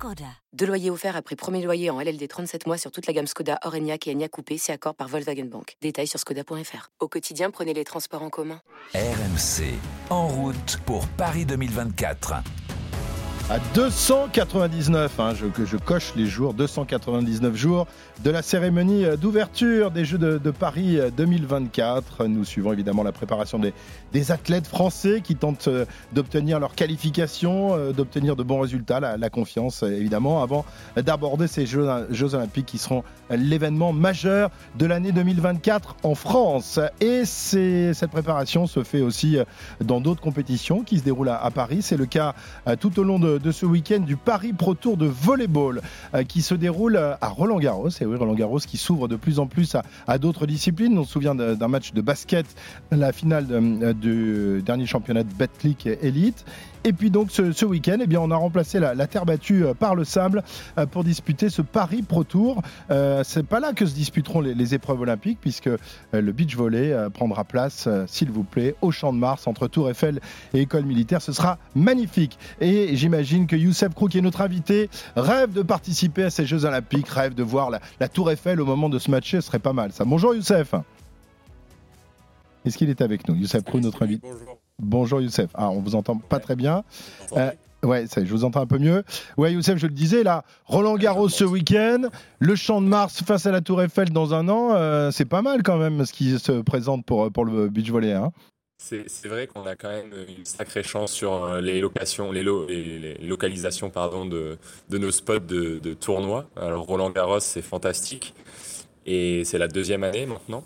Skoda. Deux loyers offerts après premier loyer en LLD 37 mois sur toute la gamme Skoda, Orenia et Enya Coupé, c'est accord par Volkswagen Bank. Détails sur skoda.fr. Au quotidien, prenez les transports en commun. RMC, en route pour Paris 2024 à 299, hein, je, coche les jours, 299 jours de la cérémonie d'ouverture des Jeux de, Paris 2024. Nous suivons évidemment la préparation des, athlètes français qui tentent euh, d'obtenir leur qualification, euh, d'obtenir de bons résultats, la, confiance évidemment, avant d'aborder ces Jeux, Olympiques qui seront l'événement majeur de l'année 2024 en France. Et cette préparation se fait aussi dans d'autres compétitions qui se déroulent à, Paris. C'est le cas euh, tout au long de, de ce week-end du Paris Pro Tour de volleyball euh, qui se déroule euh, à Roland Garros. Et oui, Roland Garros qui s'ouvre de plus en plus à, d'autres disciplines. On se souvient d'un match de basket, la finale du dernier championnat de Betclic Elite. Et puis donc ce, week-end, eh bien, on a remplacé la, terre battue euh, par le sable euh, pour disputer ce Paris Pro Tour. Euh, c'est pas là que se disputeront les, épreuves olympiques puisque le beach volley prendra place, s'il vous plaît, au Champ de Mars entre Tour Eiffel et École Militaire. Ce sera magnifique. Et j'imagine que Youssef Krou, qui est notre invité, rêve de participer à ces Jeux Olympiques, rêve de voir la, Tour Eiffel au moment de ce match. Ce serait pas mal. Ça. Bonjour Youssef. Est-ce qu'il est avec nous Youssef Krou, notre invité? Bonjour. Bonjour Youssef. Ah, on vous entend pas très bien. Euh, ouais, ça, je vous entends un peu mieux. Ouais, Youssef, je le disais, là, Roland Garros ce week-end, le Champ de Mars face à la Tour Eiffel dans un an, euh, c'est pas mal quand même ce qui se présente pour, pour le beach volley. Hein. C'est vrai qu'on a quand même une sacrée chance sur euh, les locations, les, les localisations pardon, de, de nos spots de, de tournois. Alors Roland Garros, c'est fantastique. Et c'est la deuxième année maintenant.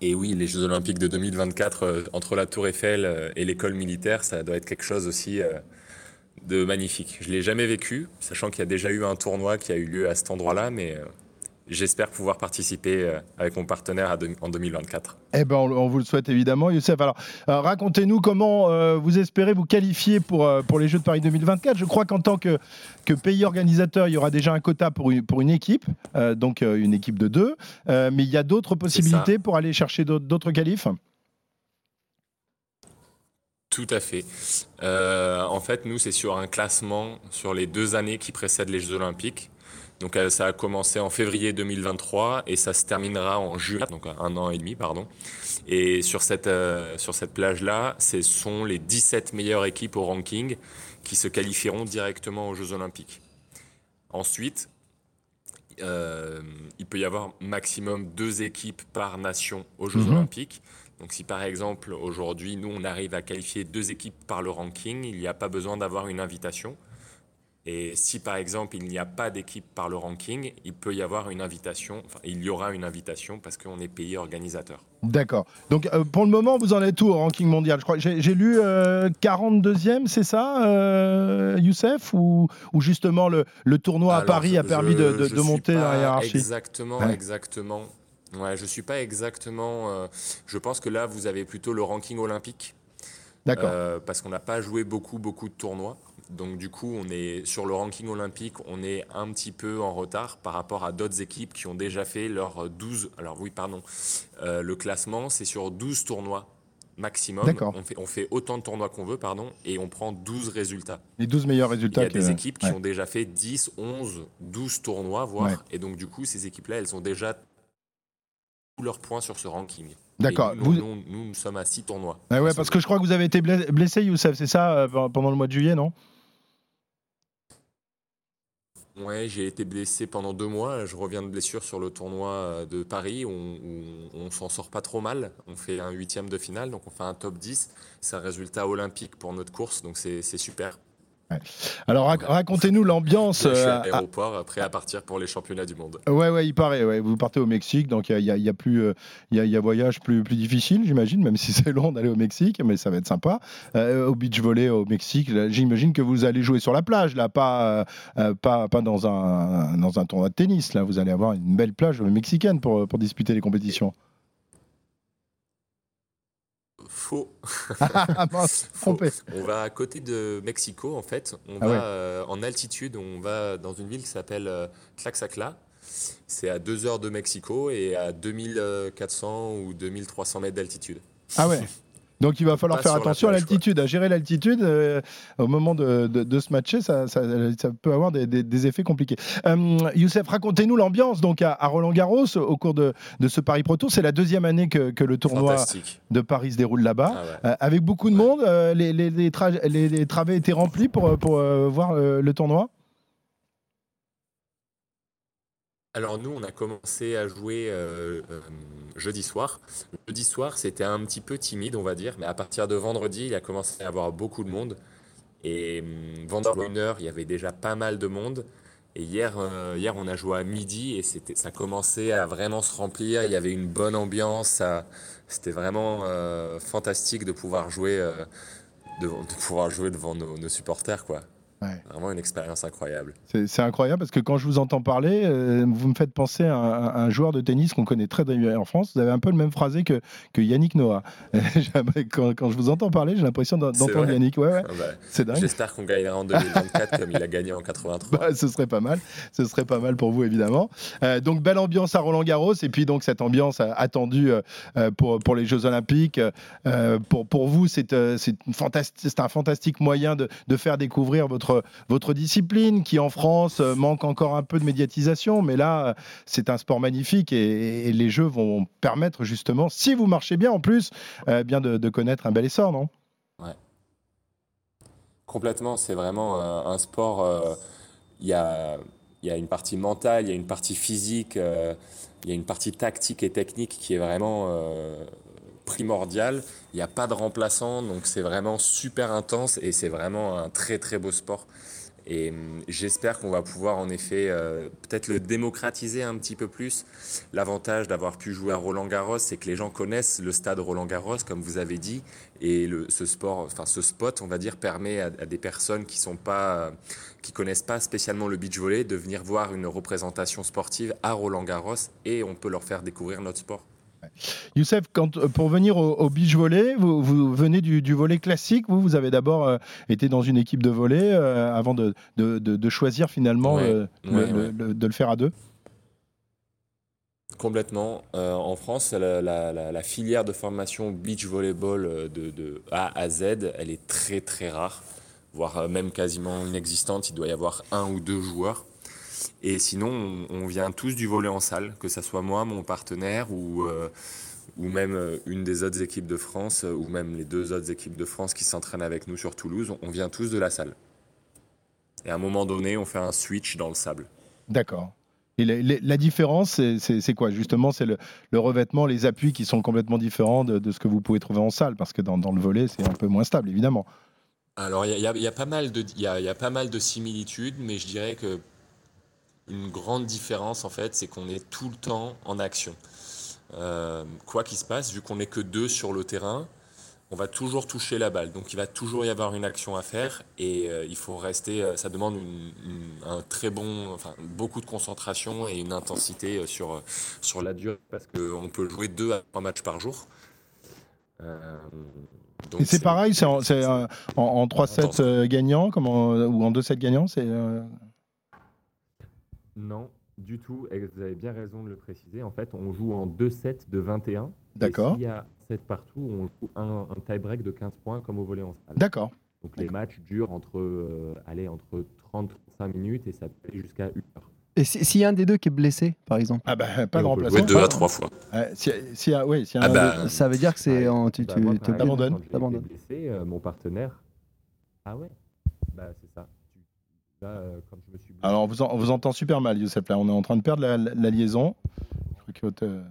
Et oui, les Jeux Olympiques de 2024 euh, entre la Tour Eiffel euh, et l'école militaire, ça doit être quelque chose aussi euh, de magnifique. Je l'ai jamais vécu, sachant qu'il y a déjà eu un tournoi qui a eu lieu à cet endroit-là, mais j'espère pouvoir participer avec mon partenaire en 2024. Eh ben, on, vous le souhaite évidemment, Youssef. Alors, racontez-nous comment vous espérez vous qualifier pour, pour les Jeux de Paris 2024. Je crois qu'en tant que, que pays organisateur, il y aura déjà un quota pour une, pour une équipe, donc une équipe de deux. mais il y a d'autres possibilités pour aller chercher d'autres qualifs? Tout à fait. Euh, en fait, nous, c'est sur un classement sur les deux années qui précèdent les Jeux Olympiques. Donc, euh, ça a commencé en février 2023 et ça se terminera en juin, donc un an et demi, pardon. Et sur cette, euh, sur cette plage-là, ce sont les 17 meilleures équipes au ranking qui se qualifieront directement aux Jeux Olympiques. Ensuite, il peut y avoir maximum deux équipes par nation aux Jeux mhm. Olympiques. Donc si par exemple aujourd'hui nous on arrive à qualifier deux équipes par le ranking, il n'y a pas besoin d'avoir une invitation. Et si par exemple il n'y a pas d'équipe par le ranking, il peut y avoir une invitation, enfin il y aura une invitation parce qu'on est pays organisateur. D'accord. Donc euh, pour le moment vous en êtes où au ranking mondial? Je crois j'ai lu 42e, euh, c'est ça, euh, Youssef? Ou, ou, justement le, le tournoi à Paris a permis de, de, monter dans la hiérarchie? Exactement, exactement. Ouais, je suis pas exactement. Euh, je pense que là, vous avez plutôt le ranking olympique. D'accord. Euh, parce qu'on n'a pas joué beaucoup, beaucoup de tournois. Donc du coup, on est sur le ranking olympique, on est un petit peu en retard par rapport à d'autres équipes qui ont déjà fait leurs 12. Alors oui, pardon. Euh, le classement, c'est sur 12 tournois maximum. On fait, on fait autant de tournois qu'on veut, pardon, et on prend 12 résultats. Les 12 meilleurs résultats. Il y a des équipes qui ont déjà fait 10, 11, 12 tournois, voire. Et donc, du coup, ces équipes-là, elles ont déjà leurs points sur ce ranking. D'accord. Nous, nous, nous, sommes à 6 tournois. Ah ouais, parce que je crois que vous avez été blessé, Youssef, c'est ça, euh, pendant le mois de juillet, non? Ouais, j'ai été blessé pendant deux mois. Je reviens de blessure sur le tournoi euh, de Paris où on, s'en sort pas trop mal. On fait un huitième de finale, donc on fait un top 10. C'est un résultat olympique pour notre course, donc c'est super. Alors racontez-nous l'ambiance. Je suis à euh, l'aéroport, prêt à partir pour les championnats du monde. Ouais, ouais, il paraît. Ouais. Vous partez au Mexique, donc il y, a, plus, euh, il y, a, voyage plus, plus difficile, j'imagine, même si c'est long d'aller au Mexique, mais ça va être sympa. Euh, au beach volley au Mexique, j'imagine que vous allez jouer sur la plage, là, pas, pas, pas dans un dans un tournoi de tennis. Là, vous allez avoir une belle plage mexicaine pour, pour disputer les compétitions. Faux. Ah Faux. On va à côté de Mexico, en fait. On Ah va ouais. euh, en altitude. On va dans une ville qui s'appelle euh, Tlaxcala. C'est à 2 heures de Mexico et à 2400 ou 2300 mètres d'altitude. Ah ouais. Donc il va falloir faire attention à l'altitude, à gérer l'altitude euh, au moment de, de- de se matcher, ça, ça- ça peut avoir des, des- des effets compliqués. Euh, Youssef, racontez-nous l'ambiance donc à, à Roland Garros au cours de, de ce Paris Pro Tour. C'est la deuxième année que, que le tournoi de Paris se déroule là-bas. Ah ouais. Euh, avec beaucoup de Ouais. monde, euh, les, les, les, tra- les- les travées étaient remplies pour, pour voir le tournoi Alors nous, on a commencé à jouer euh, euh, jeudi soir. Jeudi soir, c'était un petit peu timide, on va dire, mais à partir de vendredi, il a commencé à avoir beaucoup de monde. Et hum, vendredi une heure, il y avait déjà pas mal de monde. Et hier, euh, hier, on a joué à midi et c'était, ça commençait à vraiment se remplir. Il y avait une bonne ambiance. c'était vraiment fantastique de pouvoir jouer, de, pouvoir jouer devant nos supporters, quoi. Ouais. Vraiment une expérience incroyable. C'est incroyable parce que quand je vous entends parler, euh, vous me faites penser à un, à un joueur de tennis qu'on connaît très bien en France. Vous avez un peu le même phrasé que, que Yannick Noah. Quand, quand je vous entends parler, j'ai l'impression d'entendre Yannick. Ouais, ouais, Ah bah, c'est dingue. J'espère qu'on gagnera en 2024 comme il a gagné en 83. Bah, ce serait pas mal. Ce serait pas mal pour vous, évidemment. Euh, donc, belle ambiance à Roland Garros. Et puis, donc, cette ambiance euh, attendue euh, euh, pour, pour les Jeux Olympiques. Pour, pour vous, c'est un fantastique moyen de, de faire découvrir votre, votre discipline qui, en France, euh, manque encore un peu de médiatisation. Mais là, euh, c'est un sport magnifique et, les Jeux vont permettre, justement, si vous marchez bien, en plus, euh, bien de, connaître un bel essor, non? Complètement, c'est vraiment un, sport. Il y a, une partie mentale, il y a une partie physique, il y a une partie tactique et technique qui est vraiment primordiale. Il n'y a pas de remplaçant, donc c'est vraiment super intense et c'est vraiment un très très beau sport. Et hum, j'espère qu'on va pouvoir en effet euh, peut-être le démocratiser un petit peu plus. L'avantage d'avoir pu jouer à Roland Garros, c'est que les gens connaissent le stade Roland Garros, comme vous avez dit, et le, ce sport, enfin ce spot, on va dire, permet à, à des personnes qui sont pas, qui connaissent pas spécialement le beach volley de venir voir une représentation sportive à Roland Garros, et on peut leur faire découvrir notre sport. Youssef, quand, euh, pour venir au, au beach volley, vous, vous venez du, du volley classique. Vous, vous avez d'abord euh, été dans une équipe de volley euh, avant de, de- de- de choisir finalement Ouais, euh, le- ouais, le- ouais. le- de le faire à deux. Complètement. En France, la, la- la- la filière de formation beach volleyball de, A à Z, elle est très très rare, voire même quasiment inexistante. Il doit y avoir un ou deux joueurs. Et sinon, on, on vient tous du volley en salle, que ce soit moi, mon partenaire ou, euh, ou même euh, une des autres équipes de France, euh, ou même les deux autres équipes de France qui s'entraînent avec nous sur Toulouse. On vient tous de la salle. Et à un moment donné, on fait un switch dans le sable. D'accord. Et la, la- la différence, c'est- quoi? Justement, c'est le, le revêtement, les appuis qui sont complètement différents de, de ce que vous pouvez trouver en salle, parce que dans, dans le volley, c'est un peu moins stable, évidemment. Alors, il y a, il y a- il y a pas mal de, il y a, il y a pas mal de similitudes, mais je dirais que une grande différence, en fait, c'est qu'on est tout le temps en action. Euh, quoi qu'il se passe, vu qu'on n'est que deux sur le terrain, on va toujours toucher la balle. Donc, il va toujours y avoir une action à faire et euh, il faut rester. euh, ça demande une- une- un très bon, enfin, beaucoup de concentration et une intensité sur, sur la durée parce qu'on peut jouer deux à trois matchs par jour. Donc Et c'est pareil, c'est en, en, en 3-7 Intense. euh, gagnants ou en 2-7 gagnants c'est, Non, du tout. Et vous avez bien raison de le préciser. En fait, on joue en 2 sets de 21. D'accord. S'il y a 7 partout, on joue un, un tie-break de 15 points comme au volet en salle. D'accord. Donc les matchs durent entre, euh, allez, entre 30 et 35 minutes et ça peut aller jusqu'à 1 heure. Et si- s'il y a un des deux qui est blessé, par exemple, Ah bah, pas de remplaçant. jouer deux à trois fois. Ouais, si, si, ah, oui, si Ah bah, ça veut dire que c'est Ouais. en- tu, Bah, t'abandonnes. blessé, euh, mon partenaire. Ah ouais Bah, c'est ça. Là, euh, quand je me suis blessé. Alors, on vous, en- on vous entend super mal, Youssef. Là, on est en train de perdre la, la- la liaison. Je crois que votre, euh,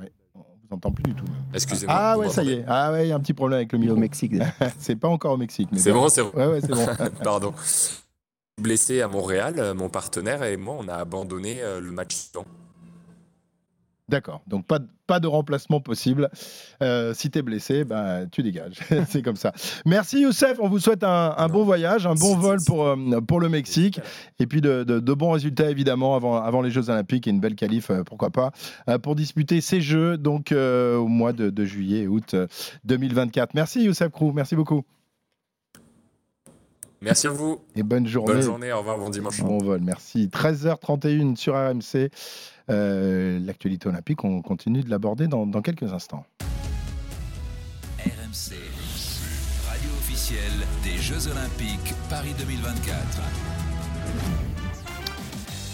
ouais, on vous entend plus du tout. Excusez-moi. Ah ouais, ça y est. Ah ouais, il y a un petit problème avec le micro. au Mexique. c'est pas encore au Mexique. mais C'est bon. c'est bon. Ouais, ouais, c'est bon. Pardon. Blessé à Montréal, euh, mon partenaire et moi, on a abandonné euh, le match suivant. D'accord, donc pas, de- pas de remplacement possible. Euh, si tu es blessé, bah, tu dégages. c'est comme ça. Merci Youssef, on vous souhaite un, un bon voyage, un bon vol pour, euh, pour le Mexique. Et puis de, de- de bons résultats évidemment avant, avant les Jeux Olympiques et une belle qualif, euh, pourquoi pas, pour disputer ces Jeux donc au mois de, de juillet et août euh, 2024. Merci Youssef Krou, merci beaucoup. Merci à vous. Et bonne journée. Bonne journée. Au revoir. Bon dimanche. Bon vol, merci. 13h31 sur RMC. Euh, L'actualité olympique, on continue de l'aborder dans, dans quelques instants. RMC, radio officielle des Jeux Olympiques Paris 2024.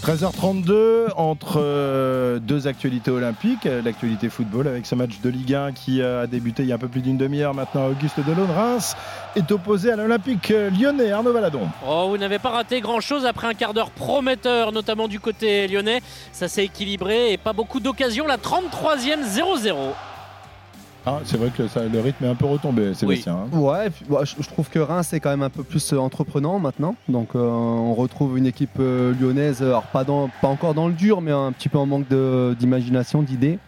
13h32 entre euh, deux actualités olympiques, euh, l'actualité football avec ce match de Ligue 1 qui euh, a débuté il y a un peu plus d'une demi-heure maintenant. Auguste Delon Reims est opposé à l'Olympique lyonnais Arnaud Valadon. Oh, vous n'avez pas raté grand-chose après un quart d'heure prometteur, notamment du côté lyonnais. Ça s'est équilibré et pas beaucoup d'occasions. La 33e 0-0. Ah, c'est vrai que ça- le rythme est un peu retombé, Sébastien. hein. Ouais, puis, bah, je, je trouve que Reims est quand même un peu plus euh, entreprenant maintenant. Donc euh, on retrouve une équipe euh, lyonnaise, alors pas, dans, pas encore dans le dur, mais un petit peu en manque d'imagination, d'idées.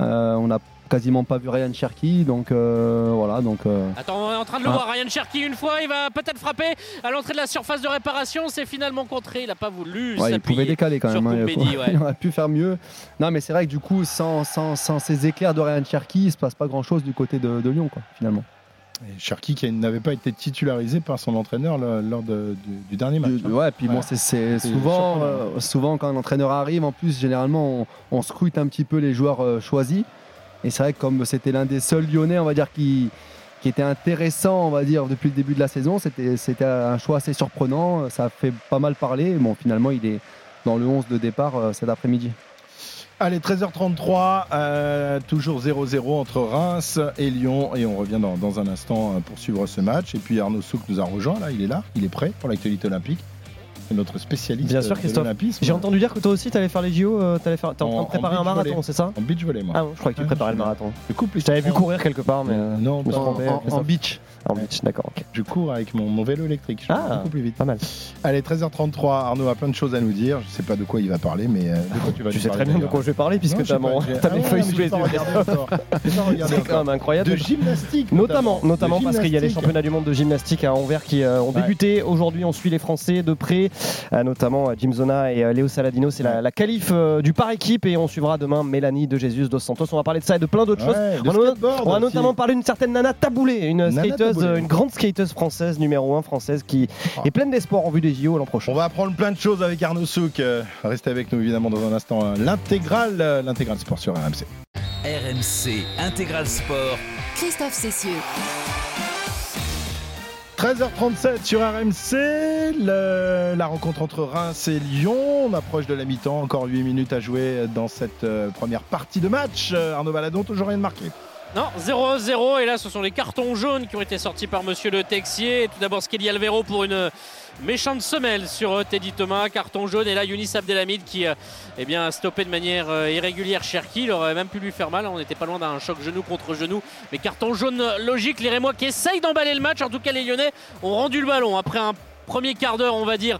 Euh, on n'a quasiment pas vu Ryan Cherky, donc euh, voilà. Donc, euh, Attends, on est en train de le Ah. voir. Ryan Cherky, une fois, il va peut-être frapper à l'entrée de la surface de réparation. C'est finalement contré. Il n'a pas voulu ouais, il pouvait décaler quand même. hein, il, ouais. il aurait pu faire mieux. Non, mais c'est vrai que du coup, sans, sans, sans ces éclairs de Ryan Cherky, il se passe pas grand-chose du côté de, de Lyon, quoi, finalement. Et Cherki qui n'avait pas été titularisé par son entraîneur lors de- du, du dernier match. Du- hein. ouais, puis Ouais. bon, c'est- souvent, euh, souvent quand un entraîneur arrive, en plus, généralement, on, on scrute un petit peu les joueurs euh, choisis. Et c'est vrai que comme c'était l'un des seuls Lyonnais, on va dire, qui, était intéressant, on va dire, depuis le début de la saison, c'était un choix assez surprenant. Ça fait pas mal parler. Bon, finalement, il est dans le 11 de départ euh, cet après-midi. Allez, 13h33, euh, toujours 0-0 entre Reims et Lyon. Et on revient dans, dans un instant euh, pour suivre ce match. Et puis Arnaud Souk nous a rejoint, là, il est là, il est prêt pour l'actualité olympique. C'est notre spécialiste Bien sûr, Christophe. J'ai entendu dire que toi aussi, tu allais faire les JO, euh, t'allais faire... t'es en En- train de préparer un marathon, c'est ça En beach volley, moi. Ah bon, je croyais que tu préparais le marathon. Je coupe les Je t'avais vu courir quelque part, mais euh, Non, je me suis pas- trompé. En, en Christophe. beach. En beach, d'accord, ok. je cours avec mon, mon vélo électrique. Je Ah. beaucoup plus vite. Pas mal. Allez, 13h33, Arnaud a plein de choses à nous dire. Je sais pas de quoi il va parler, mais euh, de quoi tu vas Tu nous sais parler, très bien de d'ailleurs quoi je vais parler puisque Non, je sais t'as mon- pas, j'ai- t'as Ah mes ouais, feuilles mais sous j'ai les pas yeux. regardé encore. J'ai pas regardé C'est quand encore. même incroyable. De gymnastique. Notamment, notamment De parce qu'il y a les gymnastique. championnats du monde de gymnastique à Anvers qui euh, ont Ouais. débuté. Aujourd'hui, on suit les Français de près, notamment euh, Jim Zona et euh, Léo Saladino. C'est la, la qualif euh, du par équipe et on suivra demain Mélanie de Jesus dos Santos. On va parler de ça et de plein d'autres choses. Ouais, On a- skateboard On va notamment parler d'une certaine Nana Taboulé, une Nana skateuse, Taboulé. euh, une grande skateuse française, numéro 1 française, qui Ah. est pleine d'espoir en vue des JO l'an prochain. On va apprendre plein de choses avec Arnaud Souk. Euh, Restez avec nous évidemment dans un instant. L'intégrale, euh, l'intégrale sport sur RMC. RMC Intégral Sport. Christophe Cessieux. 13h37 sur RMC, la rencontre entre Reims et Lyon. On approche de la mi-temps, encore 8 minutes à jouer dans cette euh, première partie de match. Euh, Arnaud Valadon, toujours rien de marqué. Non, 0-0. Et là, ce sont les cartons jaunes qui ont été sortis par Monsieur Le Texier. Tout d'abord, Skelly Alvero pour une méchante semelle sur euh, Teddy Thomas. Carton jaune. Et là, Younis Abdelhamid qui euh, eh bien, a stoppé de manière euh, irrégulière Cherki. Il aurait même pu lui faire mal. On n'était pas loin d'un choc genou contre genou. Mais carton jaune logique. Les Rémois qui essayent d'emballer le match. En tout cas, les Lyonnais ont rendu le ballon après un premier quart d'heure, on va dire.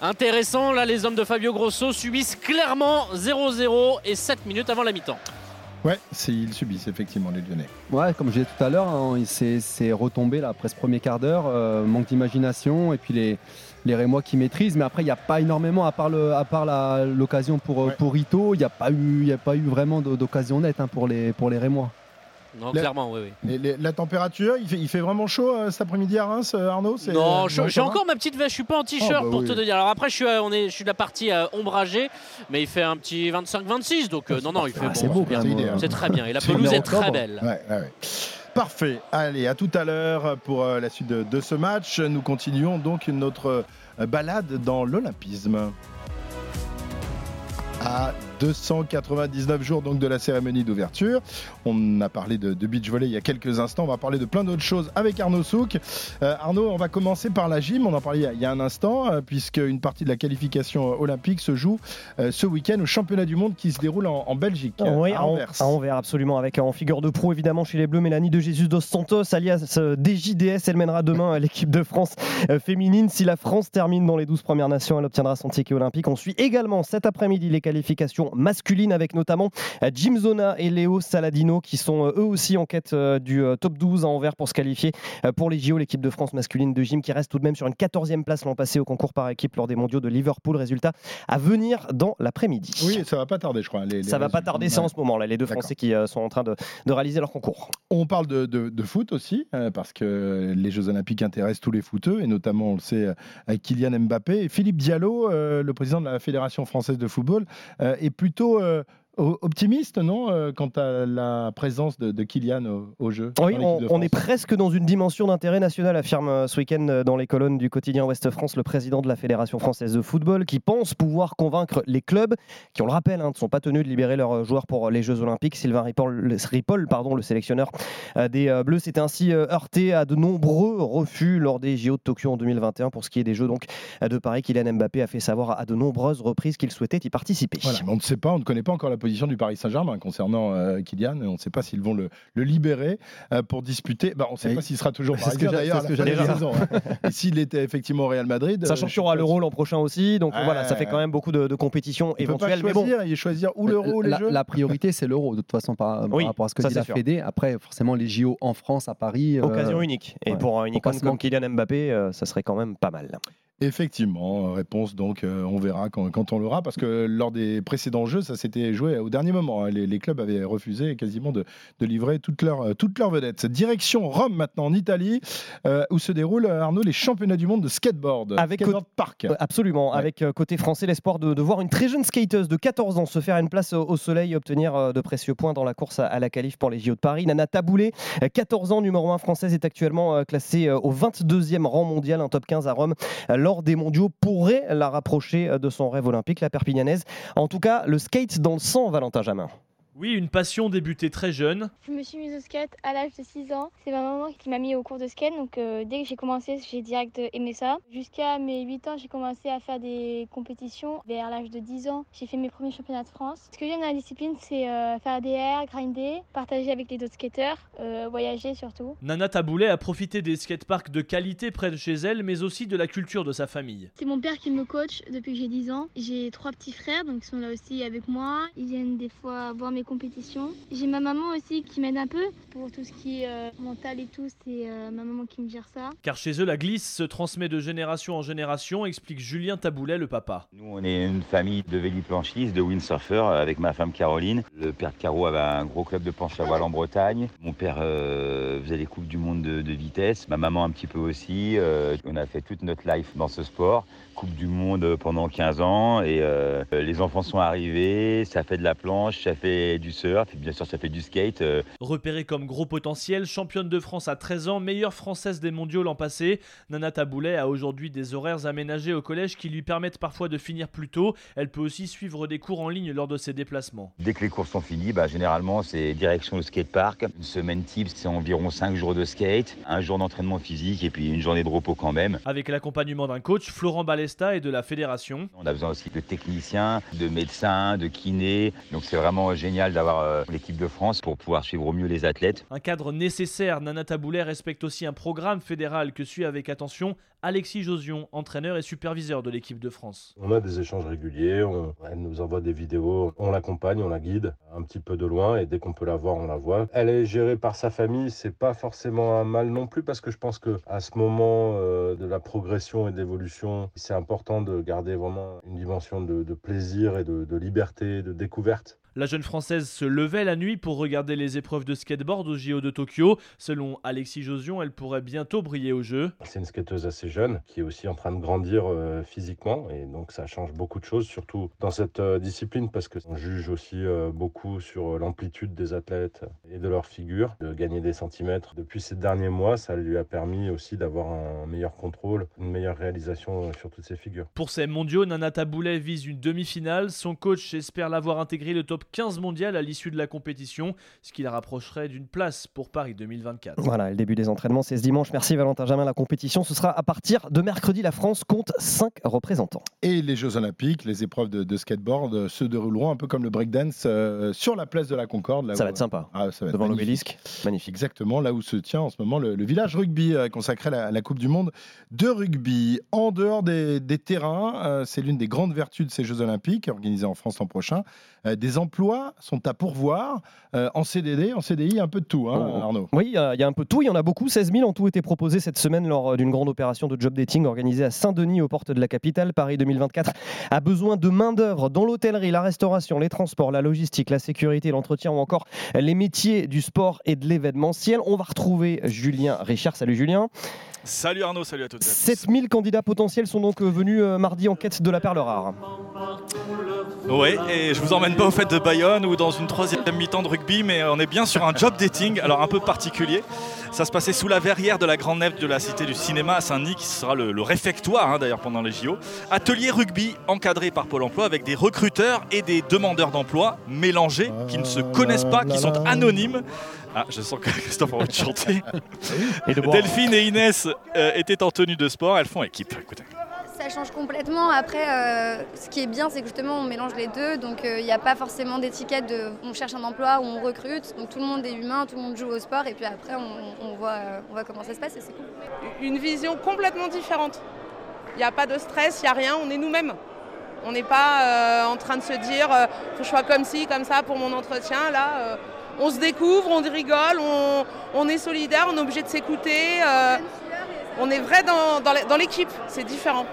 Intéressant, là les hommes de Fabio Grosso subissent clairement 0-0 et 7 minutes avant la mi-temps. Ouais, ils subissent effectivement les Lyonnais. Ouais, comme je disais tout à l'heure, hein, il s'est- c'est retombé là, après ce premier quart d'heure. euh, manque d'imagination et puis les, les Rémois qui maîtrisent. Mais après, il n'y a pas énormément, à part le- à part l'occasion pour, Ouais. pour Ito, il n'y a, pas eu- y a pas eu vraiment d'occasion nette hein, pour, les, pour les Rémois. Non, clairement, oui, oui. Les- la température, il fait, il fait vraiment chaud euh, cet après-midi à Reims, euh, Arnaud Non, euh, ça j'ai encore ma petite veste, je suis pas en t-shirt Oh, bah pour oui. te dire. Alors après, je suis, on est, je suis de la partie ombragée, mais il fait un petit 25-26, donc non, non, il fait Ah, bon. c'est beau. C'est très bien. Et la pelouse est très belle. Ouais, ouais, ouais. Parfait. Allez, à tout à l'heure pour la suite de, de ce match. Nous continuons donc notre balade dans l'Olympisme. À 299 jours donc de la cérémonie d'ouverture. On a parlé de, de beach volley il y a quelques instants. On va parler de plein d'autres choses avec Arnaud Souk. Euh, Arnaud, on va commencer par la gym. On en parlait il y a, il y a un instant, euh, puisque une partie de la qualification euh, olympique se joue euh, ce week-end au championnat du monde qui se déroule en, en Belgique. Oui, à à, An- Anvers. à Anvers, absolument. Avec en figure de pro, évidemment, chez les Bleus, Mélanie de Jesus dos Santos, alias DJDS. Elle mènera demain à l'équipe de France féminine. Si la France termine dans les 12 premières nations, elle obtiendra son ticket olympique. On suit également cet après-midi les qualifications masculine avec notamment Jim Zona et Léo Saladino qui sont eux aussi en quête du top 12 à Anvers pour se qualifier pour les JO. L'équipe de France masculine de gym qui reste tout de même sur une 14e place l'an passé au concours par équipe lors des mondiaux de Liverpool. Résultat à venir dans l'après-midi. Oui, ça va pas tarder, je crois. Les, ça va pas tarder, c'est en ce moment là, les deux Français qui sont en train de, de, réaliser leur concours. On parle de, de, foot aussi, parce que les Jeux Olympiques intéressent tous les footeux, et notamment, on le sait, Kylian Mbappé. Et Philippe Diallo, le président de la Fédération française de football, est plutôt optimiste, non, euh, quant à la présence de, Kylian au, jeu Oui, on, est presque dans une dimension d'intérêt national, affirme euh, ce week-end euh, dans les colonnes du quotidien Ouest France le président de la Fédération française de football, qui pense pouvoir convaincre les clubs, qui, on le rappelle, hein, ne sont pas tenus de libérer leurs joueurs pour les Jeux Olympiques. Sylvain Ripoll, pardon, le sélectionneur des Bleus, s'est ainsi heurté à de nombreux refus lors des JO de Tokyo en 2021 pour ce qui est des Jeux donc de Paris. Kylian Mbappé a fait savoir à de nombreuses reprises qu'il souhaitait y participer. on ne sait pas, on ne connaît pas encore la position du Paris Saint-Germain concernant euh, Kylian. On ne sait pas s'ils vont le, libérer euh, pour disputer. Bah, on ne sait pas s'il sera toujours parisien d'ailleurs à la saison. Hein. Et s'il était effectivement au Real Madrid. Sachant qu'il y aura l'Euro l'an prochain aussi. Donc voilà, ça fait quand même beaucoup de, compétitions il éventuelles. Peut pas choisir, mais choisir ou l'Euro ou les la, Jeux. La priorité, c'est l'Euro de toute façon par, rapport à ce que dit la Fédé. Après, forcément, les JO en France, à Paris. Euh, Occasion unique. Et pour une icône comme Kylian Mbappé, ça serait quand même pas mal. Effectivement, réponse donc, on verra quand, quand on l'aura, parce que lors des précédents jeux, ça s'était joué au dernier moment. Hein. Les, les, clubs avaient refusé quasiment de, de livrer toutes leurs toute leur vedettes. Direction Rome maintenant, en Italie, euh, où se déroulent, Arnaud, les championnats du monde de skateboard. Avec skateboard park. Euh, absolument, avec euh, côté français l'espoir de, de, voir une très jeune skateuse de 14 ans se faire une place au, soleil et obtenir de précieux points dans la course à, la qualif pour les JO de Paris. Nana Taboulet, 14 ans, numéro 1 française, est actuellement classée au 22e rang mondial, un top 15 à Rome lors des mondiaux pourrait la rapprocher de son rêve olympique, la Perpignanaise. En tout cas, le skate dans le sang, Valentin Jamin. Oui, une passion débutée très jeune. Je me suis mise au skate à l'âge de 6 ans. C'est ma maman qui m'a mis au cours de skate. Donc euh, dès que j'ai commencé, j'ai direct aimé ça. Jusqu'à mes 8 ans, j'ai commencé à faire des compétitions. Vers l'âge de 10 ans, j'ai fait mes premiers championnats de France. Ce que j'aime dans la discipline, c'est euh, faire des airs, grinder, partager avec les autres skateurs, euh, voyager surtout. Nana Taboulet a profité des skateparks de qualité près de chez elle, mais aussi de la culture de sa famille. C'est mon père qui me coach depuis que j'ai 10 ans. J'ai trois petits frères, donc ils sont là aussi avec moi. Ils viennent des fois voir mes compétition. J'ai ma maman aussi qui m'aide un peu pour tout ce qui est euh, mental et tout, c'est euh, ma maman qui me gère ça. Car chez eux, la glisse se transmet de génération en génération, explique Julien Taboulet, le papa. Nous, on est une famille de véliplanchistes, de windsurfers, avec ma femme Caroline. Le père de Caro avait un gros club de planche à voile en Bretagne. Mon père euh, faisait les coupes du monde de, de, vitesse, ma maman un petit peu aussi. on a fait toute notre life dans ce sport. Coupe du Monde pendant 15 ans et les enfants sont arrivés, ça fait de la planche, ça fait du surf, et bien sûr ça fait du skate. Euh. Repérée comme gros potentiel, championne de France à 13 ans, meilleure française des mondiaux l'an passé, Nana Taboulet a aujourd'hui des horaires aménagés au collège qui lui permettent parfois de finir plus tôt. Elle peut aussi suivre des cours en ligne lors de ses déplacements. Dès que les cours sont finis, bah, généralement c'est direction au skatepark. Une semaine type, c'est environ 5 jours de skate, un jour d'entraînement physique et puis une journée de repos quand même. Avec l'accompagnement d'un coach, Florent Balesta et de la fédération. On a besoin aussi de techniciens, de médecins, de kinés. Donc c'est vraiment génial d'avoir euh, l'équipe de France pour pouvoir suivre au mieux les athlètes. Un cadre nécessaire, Nana Taboulet respecte aussi un programme fédéral que suit avec attention Alexis Josion, entraîneur et superviseur de l'équipe de France. On a des échanges réguliers, elle nous envoie des vidéos, on l'accompagne, on la guide un petit peu de loin et dès qu'on peut la voir, on la voit. Elle est gérée par sa famille, c'est pas forcément un mal non plus parce que je pense que à ce moment euh, de la progression et de l'évolution, c'est important de garder vraiment une dimension de, plaisir et de, de liberté, de découverte. La jeune Française se levait la nuit pour regarder les épreuves de skateboard au JO de Tokyo. Selon Alexis Josion, elle pourrait bientôt briller au jeu. C'est une skateuse assez jeune qui est aussi en train de grandir euh, physiquement et donc ça change beaucoup de choses, surtout dans cette euh, discipline parce qu'on juge aussi euh, beaucoup sur l'amplitude des athlètes et de leur figure, de gagner des centimètres. Depuis ces derniers mois, ça lui a permis aussi d'avoir un meilleur contrôle, une meilleure réalisation sur toutes ses figures. Pour ces mondiaux, Nana Taboulet vise une demi-finale. Son coach espère l'avoir intégré le top 15 mondial à l'issue de la compétition, ce qui la rapprocherait d'une place pour Paris 2024. Voilà, le début des entraînements, c'est ce dimanche. Merci Valentin Jamin. La compétition, ce sera à partir de mercredi. La France compte 5 représentants. Et les Jeux Olympiques, les épreuves de, de skateboard euh, se dérouleront un peu comme le breakdance euh, sur la place de la Concorde. Là Ça où- va être sympa. Ah, ça va être Devant magnifique. l'obélisque. Magnifique. Exactement, là où se tient en ce moment le, le village rugby euh, consacré à la, à la Coupe du Monde de rugby. En dehors des, des terrains, euh, c'est l'une des grandes vertus de ces Jeux Olympiques organisés en France l'an prochain. Euh, des emplois sont à pourvoir euh, en CDD, en CDI, un peu de tout, hein. Arnaud. Oui, il y, a il y a un peu de tout. Il y en a beaucoup. 16 000 ont tout été proposés cette semaine lors euh, d'une grande opération de job dating organisée à Saint-Denis, aux portes de la capitale. Paris 2024 a besoin de main-d'œuvre dans l'hôtellerie, la restauration, les transports, la logistique, la sécurité, l'entretien ou encore les métiers du sport et de l'événementiel. On va retrouver Julien Richard. Salut Julien. Salut Arnaud, salut à toutes et à tous. 7000 candidats potentiels sont donc euh, venus euh, mardi en quête de la perle rare. Ouais, et je vous emmène pas au fait de Bayonne ou dans une troisième mi-temps de rugby, mais on est bien sur un job dating, alors un peu particulier. Ça se passait sous la verrière de la grande nef de la Cité du Cinéma à Saint-Denis, qui sera le, le réfectoire hein, d'ailleurs pendant les JO. Atelier rugby encadré par Pôle Emploi avec des recruteurs et des demandeurs d'emploi mélangés, qui ne se connaissent pas, qui sont anonymes. Ah, je sens que Christophe a envie de chanter. Et de boire. Delphine et Inès euh, étaient en tenue de sport, elles font équipe. Écoutez. Ça change complètement. Après, euh, ce qui est bien, c'est que justement, on mélange les deux. Donc, euh, il n'y a pas forcément d'étiquette de on cherche un emploi ou on recrute. Donc, tout le monde est humain, tout le monde joue au sport. Et puis après, on, on voit, euh, on voit comment ça se passe et c'est cool. une vision complètement différente. Il n'y a pas de stress, il n'y a rien, on est nous-mêmes. On n'est pas euh, en train de se dire euh, faut que je sois comme ci, comme ça pour mon entretien. Là, euh, on se découvre, on rigole, on, est solidaire, on est obligé de s'écouter. euh, on est vrai dans, dans l'é- dans l'équipe, c'est différent.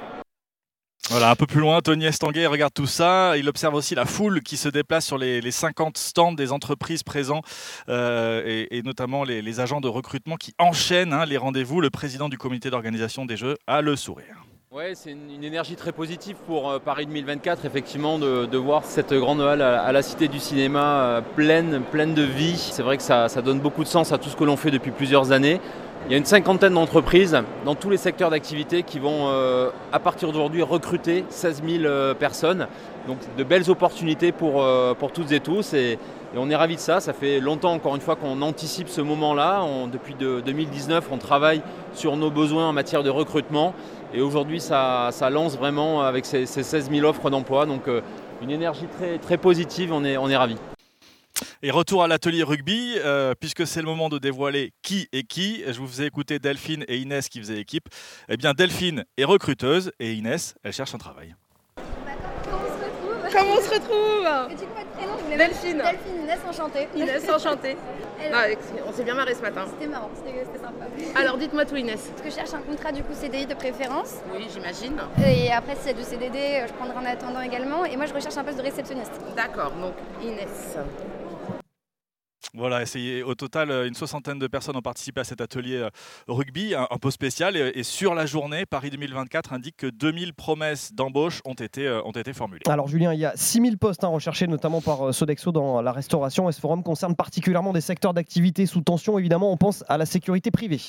Voilà, un peu plus loin, Tony Estanguet regarde tout ça. Il observe aussi la foule qui se déplace sur les, les 50 stands des entreprises présents euh, et, notamment les, les agents de recrutement qui enchaînent hein, les rendez-vous. Le président du comité d'organisation des Jeux a le sourire. Ouais, c'est une, énergie très positive pour euh, Paris 2024, effectivement, de, voir cette grande halle à, la Cité du Cinéma euh, pleine, pleine de vie. C'est vrai que ça, donne beaucoup de sens à tout ce que l'on fait depuis plusieurs années. Il y a une cinquantaine d'entreprises dans tous les secteurs d'activité qui vont, euh, à partir d'aujourd'hui, recruter 16 000 euh, personnes. Donc de belles opportunités pour, pour toutes et tous. Et on est ravis de ça. Ça fait longtemps, encore une fois, qu'on anticipe ce moment-là. Depuis de- 2019, on travaille sur nos besoins en matière de recrutement. Et aujourd'hui, ça, lance vraiment avec ces, ces 16 000 offres d'emploi. Donc euh, une énergie très, très positive. On est, ravis. Et retour à l'atelier rugby, euh, puisque c'est le moment de dévoiler qui est qui. Je vous ai écouté Delphine et Inès qui faisaient équipe. Eh bien, Delphine est recruteuse et Inès, elle cherche un travail. Comment on se retrouve Et du coup, votre prénom, je voulais Delphine. Delphine, Inès, enchantée. Inès, enchantée. On s'est bien marré ce matin. C'était marrant, c'était sympa. Alors dites-moi tout Inès. Parce que je cherche un contrat du coup CDI de préférence. Oui, j'imagine. Et après, si c'est du CDD, je prendrai un attendant également. Et moi, je recherche un poste de réceptionniste. D'accord, donc Inès. Voilà, c'est au total euh, une soixantaine de personnes ont participé à cet atelier euh, rugby, un, un peu spécial. Et, sur la journée, Paris 2024 indique que 2000 promesses d'embauche ont été, euh, ont été formulées. Alors Julien, il y a 6000 postes hein, recherchés notamment par Sodexo dans la restauration et ce forum concerne particulièrement des secteurs d'activité sous tension. Évidemment, on pense à la sécurité privée.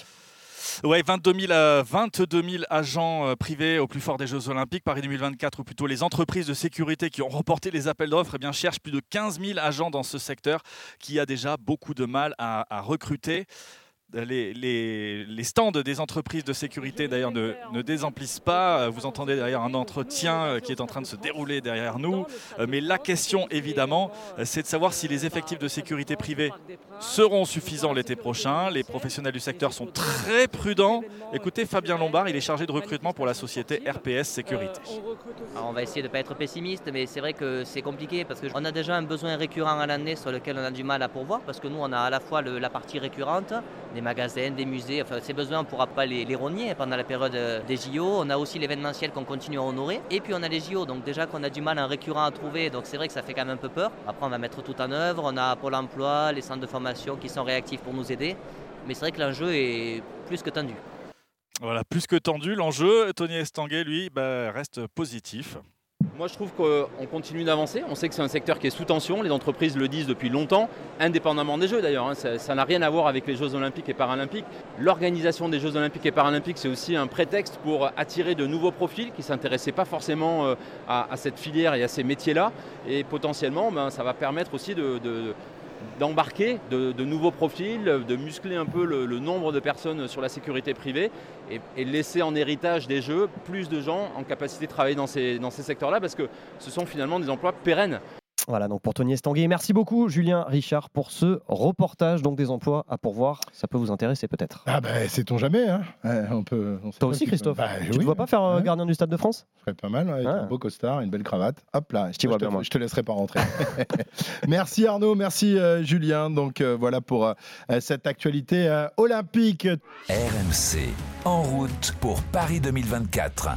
Ouais, 22 000, euh, 22 000 agents euh, privés au plus fort des Jeux Olympiques. Paris 2024, ou plutôt les entreprises de sécurité qui ont remporté les appels d'offres, eh cherchent plus de 15 000 agents dans ce secteur qui a déjà beaucoup de mal à recruter. Les, stands des entreprises de sécurité d'ailleurs ne, désemplissent pas. Vous entendez derrière un entretien euh, qui est en train de se dérouler derrière nous. Euh, Mais la question évidemment, euh, c'est de savoir si les effectifs de sécurité privée seront suffisants l'été prochain. Les professionnels du secteur sont très prudents. Écoutez Fabien Lombard, il est chargé de recrutement pour la société RPS Sécurité. On va essayer de ne pas être pessimiste, mais c'est vrai que c'est compliqué parce qu'on a déjà un besoin récurrent à l'année sur lequel on a du mal à pourvoir parce que nous, on a à la fois la partie récurrente, des magasins, des musées, enfin ces besoins, on ne pourra pas les, rogner pendant la période euh, des JO. On a aussi l'événementiel qu'on continue à honorer et puis on a les JO, donc déjà qu'on a du mal un récurrent à trouver, donc c'est vrai que ça fait quand même un peu peur. Après, on va mettre tout en œuvre, on a Pôle emploi, les centres de formation qui sont réactifs pour nous aider, mais c'est vrai que l'enjeu est plus que tendu. Voilà, plus que tendu l'enjeu. Tony Estanguet, lui, bah, reste positif. Moi, je trouve qu'on continue d'avancer. On sait que c'est un secteur qui est sous tension. Les entreprises le disent depuis longtemps, indépendamment des Jeux d'ailleurs. hein. Ça n'a rien à voir avec les Jeux Olympiques et Paralympiques. L'organisation des Jeux Olympiques et Paralympiques, c'est aussi un prétexte pour attirer de nouveaux profils qui ne s'intéressaient pas forcément euh, à, cette filière et à ces métiers-là. Et potentiellement, ben, ça va permettre aussi de, d'embarquer de, nouveaux profils, de muscler un peu le, nombre de personnes sur la sécurité privée et, et laisser en héritage des jeux plus de gens en capacité de travailler dans ces, dans ces secteurs-là parce que ce sont finalement des emplois pérennes. Voilà, donc pour Tony Estanguet. Merci beaucoup, Julien Richard, pour ce reportage. Donc des emplois à pourvoir. Ça peut vous intéresser peut-être. Ah ben, sait-on jamais, hein Ouais, on peut, on sait Toi aussi, Christophe Bah, Tu oui, ne vois pas faire euh, ouais. gardien du Stade de France? Ce serait pas mal, avec Ah. un beau costard, une belle cravate. Hop là, je, t'y vois te, bien, moi. je te laisserai pas rentrer. merci Arnaud, merci euh, Julien. Donc euh, voilà pour euh, cette actualité euh, olympique. RMC, en route pour Paris 2024.